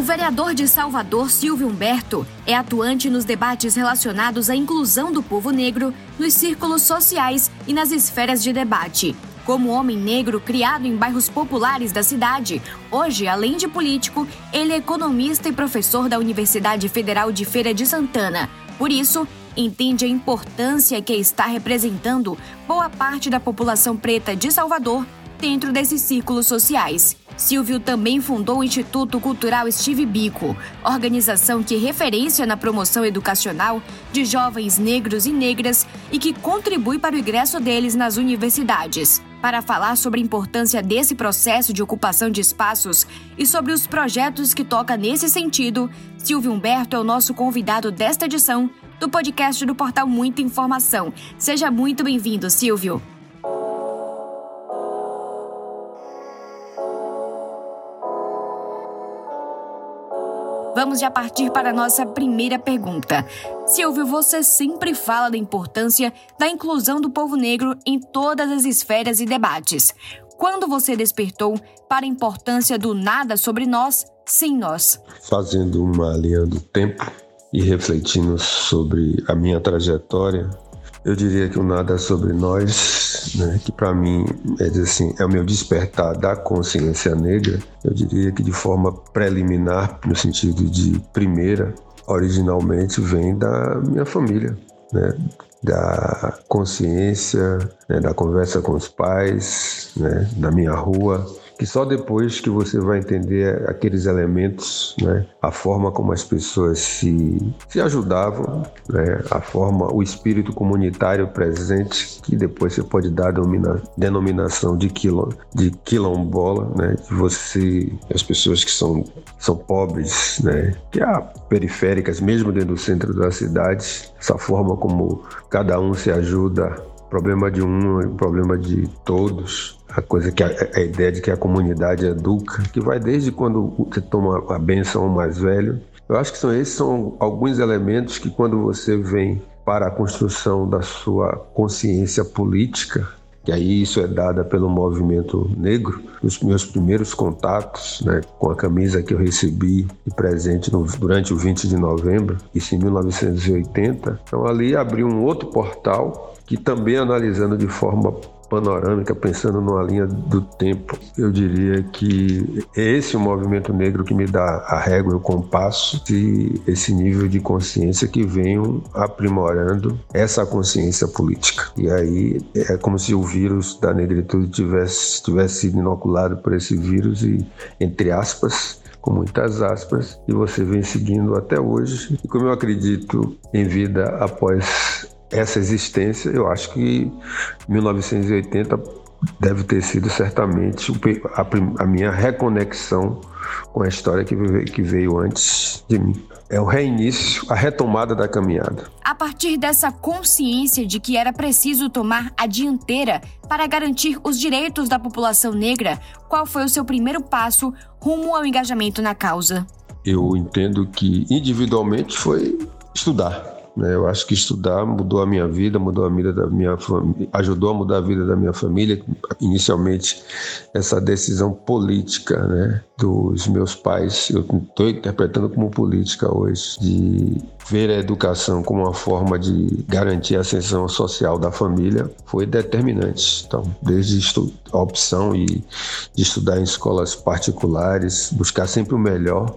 O vereador de Salvador, Silvio Humberto, é atuante nos debates relacionados à inclusão do povo negro nos círculos sociais e nas esferas de debate. Como homem negro criado em bairros populares da cidade, hoje, além de político, ele é economista e professor da Universidade Federal de Feira de Santana. Por isso, entende a importância que está representando boa parte da população preta de Salvador dentro desses círculos sociais. Silvio também fundou o Instituto Cultural Steve Bico, organização que referência na promoção educacional de jovens negros e negras e que contribui para o ingresso deles nas universidades. Para falar sobre a importância desse processo de ocupação de espaços e sobre os projetos que toca nesse sentido, Silvio Humberto é o nosso convidado desta edição do podcast do portal Muita Informação. Seja muito bem-vindo, Silvio. Vamos já partir para a nossa primeira pergunta. Silvio, você sempre fala da importância da inclusão do povo negro em todas as esferas e debates. Quando você despertou para a importância do nada sobre nós, sem nós? Fazendo uma linha do tempo e refletindo sobre a minha trajetória, eu diria que o nada sobre nós, né, que para mim é assim, é o meu despertar da consciência negra, eu diria que de forma preliminar, no sentido de primeira, originalmente vem da minha família, né, da consciência, né, da conversa com os pais, né, da minha rua, que só depois que você vai entender aqueles elementos, né, a forma como as pessoas se, se ajudavam, né, a forma, o espírito comunitário presente, que depois você pode dar a denominação de, quilom, de quilombola, né, de você, as pessoas que são, são pobres, né, que há periféricas, mesmo dentro do centro da cidade, essa forma como cada um se ajuda problema de um, problema de todos, a coisa que a, a, ideia de que a comunidade educa, que vai desde quando você toma a benção ao mais velho. Eu acho que são esses são alguns elementos que quando você vem para a construção da sua consciência política, que aí isso é dada pelo movimento negro, os meus primeiros contatos né, com a camisa que eu recebi de presente no, durante o 20 de novembro, isso em 1980. Então ali abriu um outro portal que também analisando de forma panorâmica, pensando numa linha do tempo, eu diria que é esse o movimento negro que me dá a régua e o compasso de esse nível de consciência que venho aprimorando essa consciência política. E aí é como se o vírus da negritude tivesse, tivesse sido inoculado por esse vírus e, entre aspas, com muitas aspas, e você vem seguindo até hoje. E como eu acredito em vida após essa existência, eu acho que 1980 deve ter sido certamente a, minha reconexão com a história que veio, antes de mim. É o reinício, a retomada da caminhada. A partir dessa consciência de que era preciso tomar a dianteira para garantir os direitos da população negra, qual foi o seu primeiro passo rumo ao engajamento na causa? Eu entendo que individualmente foi estudar né? Eu acho que estudar mudou a minha vida, mudou a vida da minha família, ajudou a mudar a vida da minha família. Inicialmente, essa decisão política né, dos meus pais, eu estou interpretando como política hoje, de ver a educação como uma forma de garantir a ascensão social da família, foi determinante. Então, desde a opção e de estudar em escolas particulares, buscar sempre o melhor.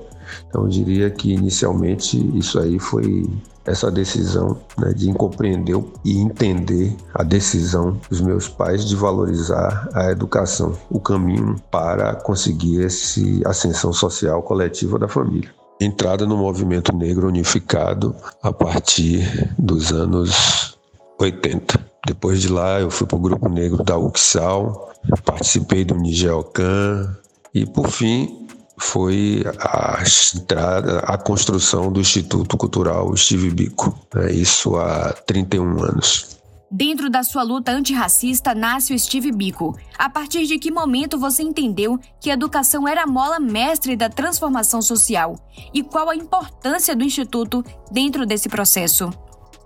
Então, eu diria que inicialmente isso aí foi essa decisão né, de compreender e entender a decisão dos meus pais de valorizar a educação, o caminho para conseguir essa ascensão social coletiva da família. Entrada no movimento negro unificado a partir dos anos 80. Depois de lá, eu fui para o grupo negro da UXAL, participei do Nigelcan e, por fim, foi a entrada, a construção do Instituto Cultural Steve Bico. É isso há 31 anos. Dentro da sua luta antirracista nasce o Steve Bico. A partir de que momento você entendeu que a educação era a mola mestre da transformação social? E qual a importância do Instituto dentro desse processo? O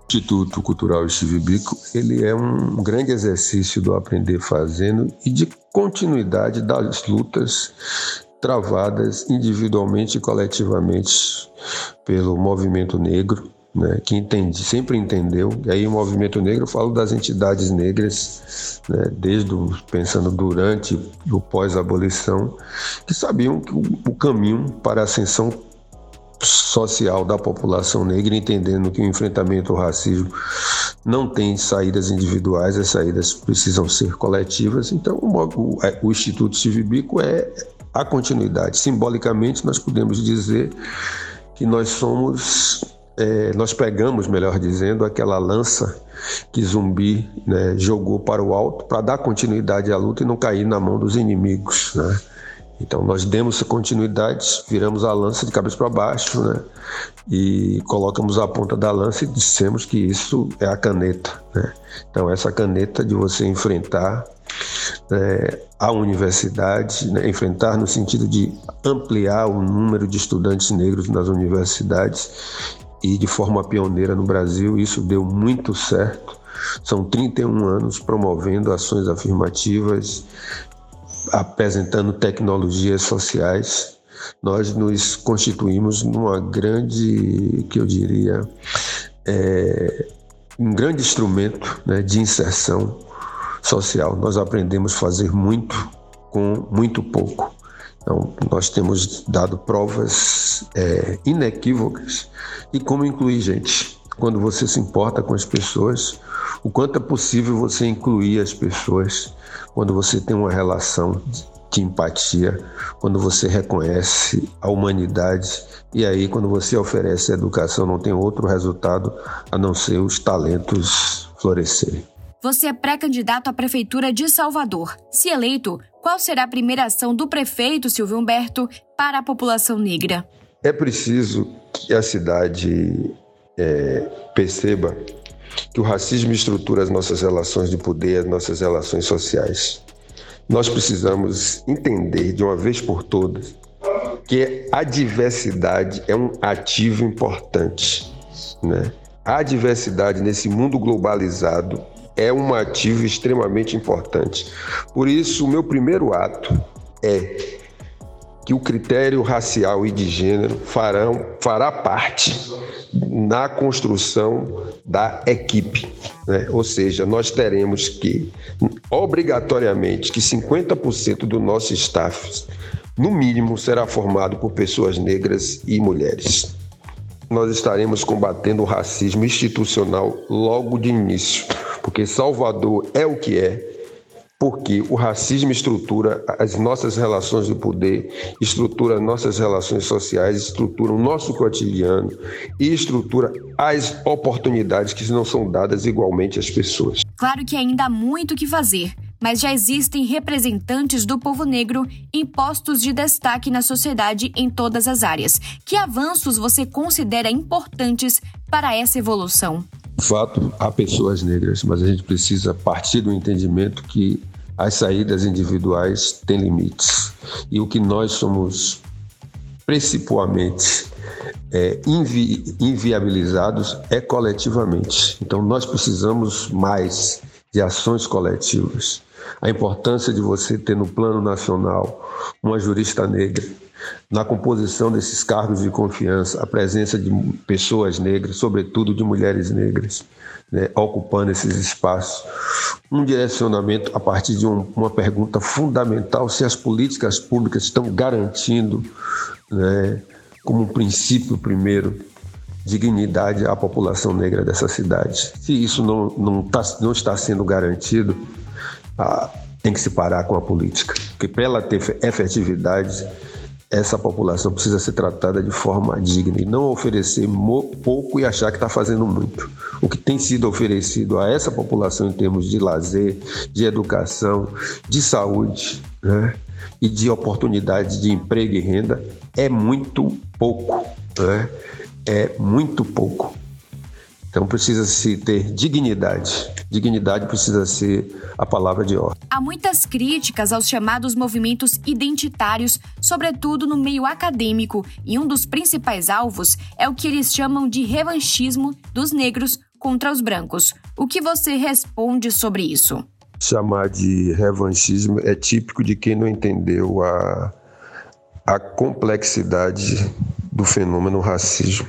Instituto Cultural Steve Bico ele é um grande exercício do aprender fazendo e de continuidade das lutas travadas individualmente e coletivamente pelo movimento negro, né, que entende, sempre entendeu. E aí o movimento negro, eu falo das entidades negras, né, desde o, pensando durante o pós-abolição, que sabiam que o, o caminho para a ascensão social da população negra, entendendo que o enfrentamento ao racismo não tem saídas individuais, as saídas precisam ser coletivas. Então, o, é, o Instituto Civibico é a continuidade. Simbolicamente, nós podemos dizer que nós somos, é, nós pegamos, melhor dizendo, aquela lança que Zumbi né, jogou para o alto para dar continuidade à luta e não cair na mão dos inimigos. Né? Então nós demos continuidade, viramos a lança de cabeça para baixo, né? E colocamos a ponta da lança e dissemos que isso é a caneta, né? Então essa caneta de você enfrentar é, a universidade, né? enfrentar no sentido de ampliar o número de estudantes negros nas universidades e de forma pioneira no Brasil, isso deu muito certo. São 31 anos promovendo ações afirmativas apresentando tecnologias sociais, nós nos constituímos numa grande, que eu diria, é, um grande instrumento né, de inserção social. Nós aprendemos a fazer muito com muito pouco. Então, nós temos dado provas é, inequívocas e como incluir gente. Quando você se importa com as pessoas, o quanto é possível você incluir as pessoas quando você tem uma relação de empatia, quando você reconhece a humanidade e aí quando você oferece educação não tem outro resultado a não ser os talentos florescerem. Você é pré-candidato à prefeitura de Salvador. Se eleito, qual será a primeira ação do prefeito Silvio Humberto para a população negra? É preciso que a cidade é, perceba que o racismo estrutura as nossas relações de poder, as nossas relações sociais. Nós precisamos entender de uma vez por todas que a diversidade é um ativo importante. Né? A diversidade nesse mundo globalizado é um ativo extremamente importante. Por isso, o meu primeiro ato é que o critério racial e de gênero farão, fará parte na construção da equipe. Né? Ou seja, nós teremos que, obrigatoriamente, que 50% do nosso staff, no mínimo, será formado por pessoas negras e mulheres. Nós estaremos combatendo o racismo institucional logo de início, porque Salvador é o que é, porque o racismo estrutura as nossas relações de poder, estrutura nossas relações sociais, estrutura o nosso cotidiano e estrutura as oportunidades que não são dadas igualmente às pessoas. Claro que ainda há muito o que fazer, mas já existem representantes do povo negro em postos de destaque na sociedade em todas as áreas. Que avanços você considera importantes para essa evolução? De fato, há pessoas negras, mas a gente precisa partir do entendimento que as saídas individuais têm limites. E o que nós somos principalmente é, invi inviabilizados é coletivamente. Então, nós precisamos mais de ações coletivas. A importância de você ter no plano nacional uma jurista negra, na composição desses cargos de confiança, a presença de pessoas negras, sobretudo de mulheres negras, né, ocupando esses espaços. Um direcionamento a partir de um, uma pergunta fundamental: se as políticas públicas estão garantindo, né, como princípio primeiro, dignidade à população negra dessa cidade. Se isso não, não, tá, não está sendo garantido, ah, tem que se parar com a política, porque para ela ter efetividade, essa população precisa ser tratada de forma digna e não oferecer pouco e achar que está fazendo muito. O que tem sido oferecido a essa população em termos de lazer, de educação, de saúde né, e de oportunidades de emprego e renda é muito pouco. Né, é muito pouco. Então precisa se ter dignidade. Dignidade precisa ser a palavra de ordem. Há muitas críticas aos chamados movimentos identitários, sobretudo no meio acadêmico, e um dos principais alvos é o que eles chamam de revanchismo dos negros contra os brancos. O que você responde sobre isso? Chamar de revanchismo é típico de quem não entendeu a, a complexidade do fenômeno racismo,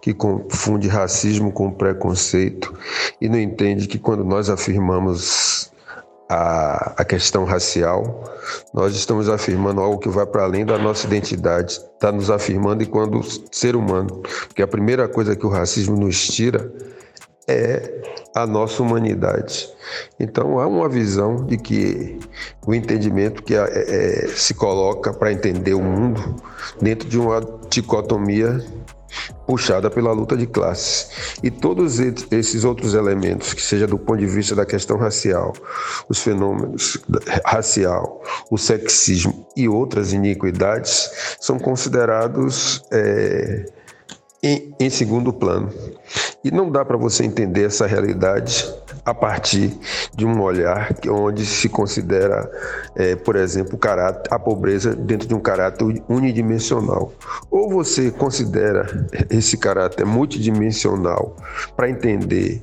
que confunde racismo com preconceito e não entende que quando nós afirmamos a, a questão racial, nós estamos afirmando algo que vai para além da nossa identidade, está nos afirmando enquanto ser humano, porque a primeira coisa que o racismo nos tira é a nossa humanidade. Então há uma visão de que o entendimento que é, é, se coloca para entender o mundo dentro de uma dicotomia puxada pela luta de classes. E todos esses outros elementos, que seja do ponto de vista da questão racial, os fenômenos racial, o sexismo e outras iniquidades, são considerados é, em, em segundo plano. E não dá para você entender essa realidade a partir de um olhar onde se considera, é, por exemplo, caráter, a pobreza dentro de um caráter unidimensional. Ou você considera esse caráter multidimensional para entender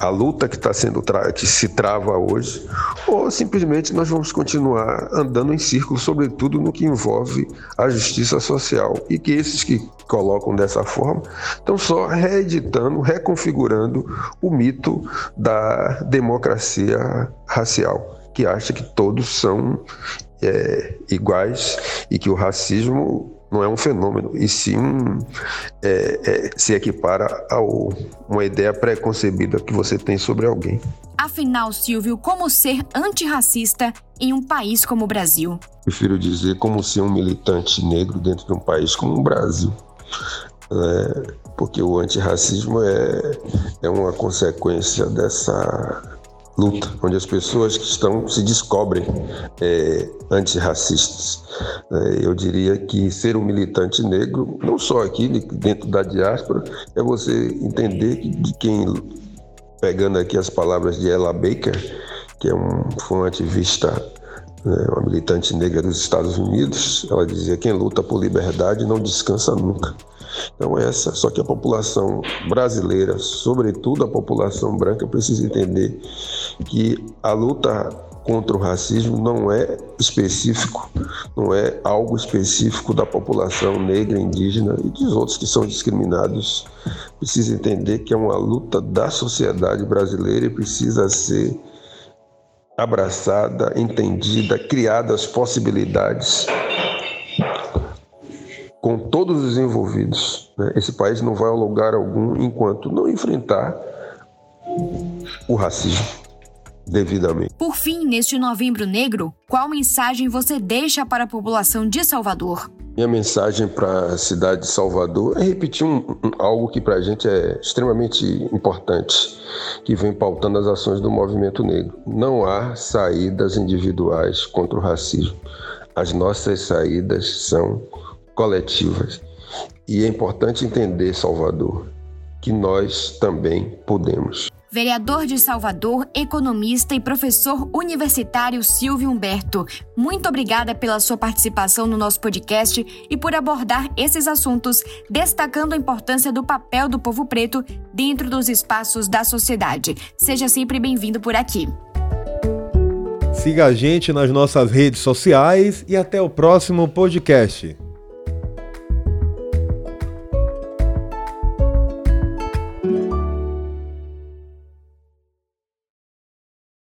a luta que está sendo que se trava hoje, ou simplesmente nós vamos continuar andando em círculo, sobretudo no que envolve a justiça social. E que esses que colocam dessa forma estão só reeditando, reconfigurando o mito da democracia racial, que acha que todos são é, iguais e que o racismo não é um fenômeno, e sim é, é, se equipara a uma ideia pré-concebida que você tem sobre alguém. Afinal, Silvio, como ser antirracista em um país como o Brasil? Prefiro dizer como ser um militante negro dentro de um país como o Brasil. É, porque o antirracismo é, é uma consequência dessa luta, onde as pessoas que estão se descobrem é, antirracistas. É, eu diria que ser um militante negro, não só aqui dentro da diáspora, é você entender que de quem, pegando aqui as palavras de Ella Baker, que é um, foi um ativista uma militante negra dos Estados Unidos, ela dizia: quem luta por liberdade não descansa nunca. Então, essa, só que a população brasileira, sobretudo a população branca, precisa entender que a luta contra o racismo não é específico, não é algo específico da população negra, indígena e dos outros que são discriminados. Precisa entender que é uma luta da sociedade brasileira e precisa ser abraçada, entendida, criadas possibilidades com todos os envolvidos. Né? Esse país não vai a lugar algum enquanto não enfrentar o racismo devidamente. Por fim, neste Novembro Negro, qual mensagem você deixa para a população de Salvador? Minha mensagem para a cidade de Salvador é repetir um, um, algo que para a gente é extremamente importante, que vem pautando as ações do movimento negro. Não há saídas individuais contra o racismo. As nossas saídas são coletivas. E é importante entender, Salvador, que nós também podemos. Vereador de Salvador, economista e professor universitário Silvio Humberto, muito obrigada pela sua participação no nosso podcast e por abordar esses assuntos, destacando a importância do papel do povo preto dentro dos espaços da sociedade. Seja sempre bem-vindo por aqui. Siga a gente nas nossas redes sociais e até o próximo podcast.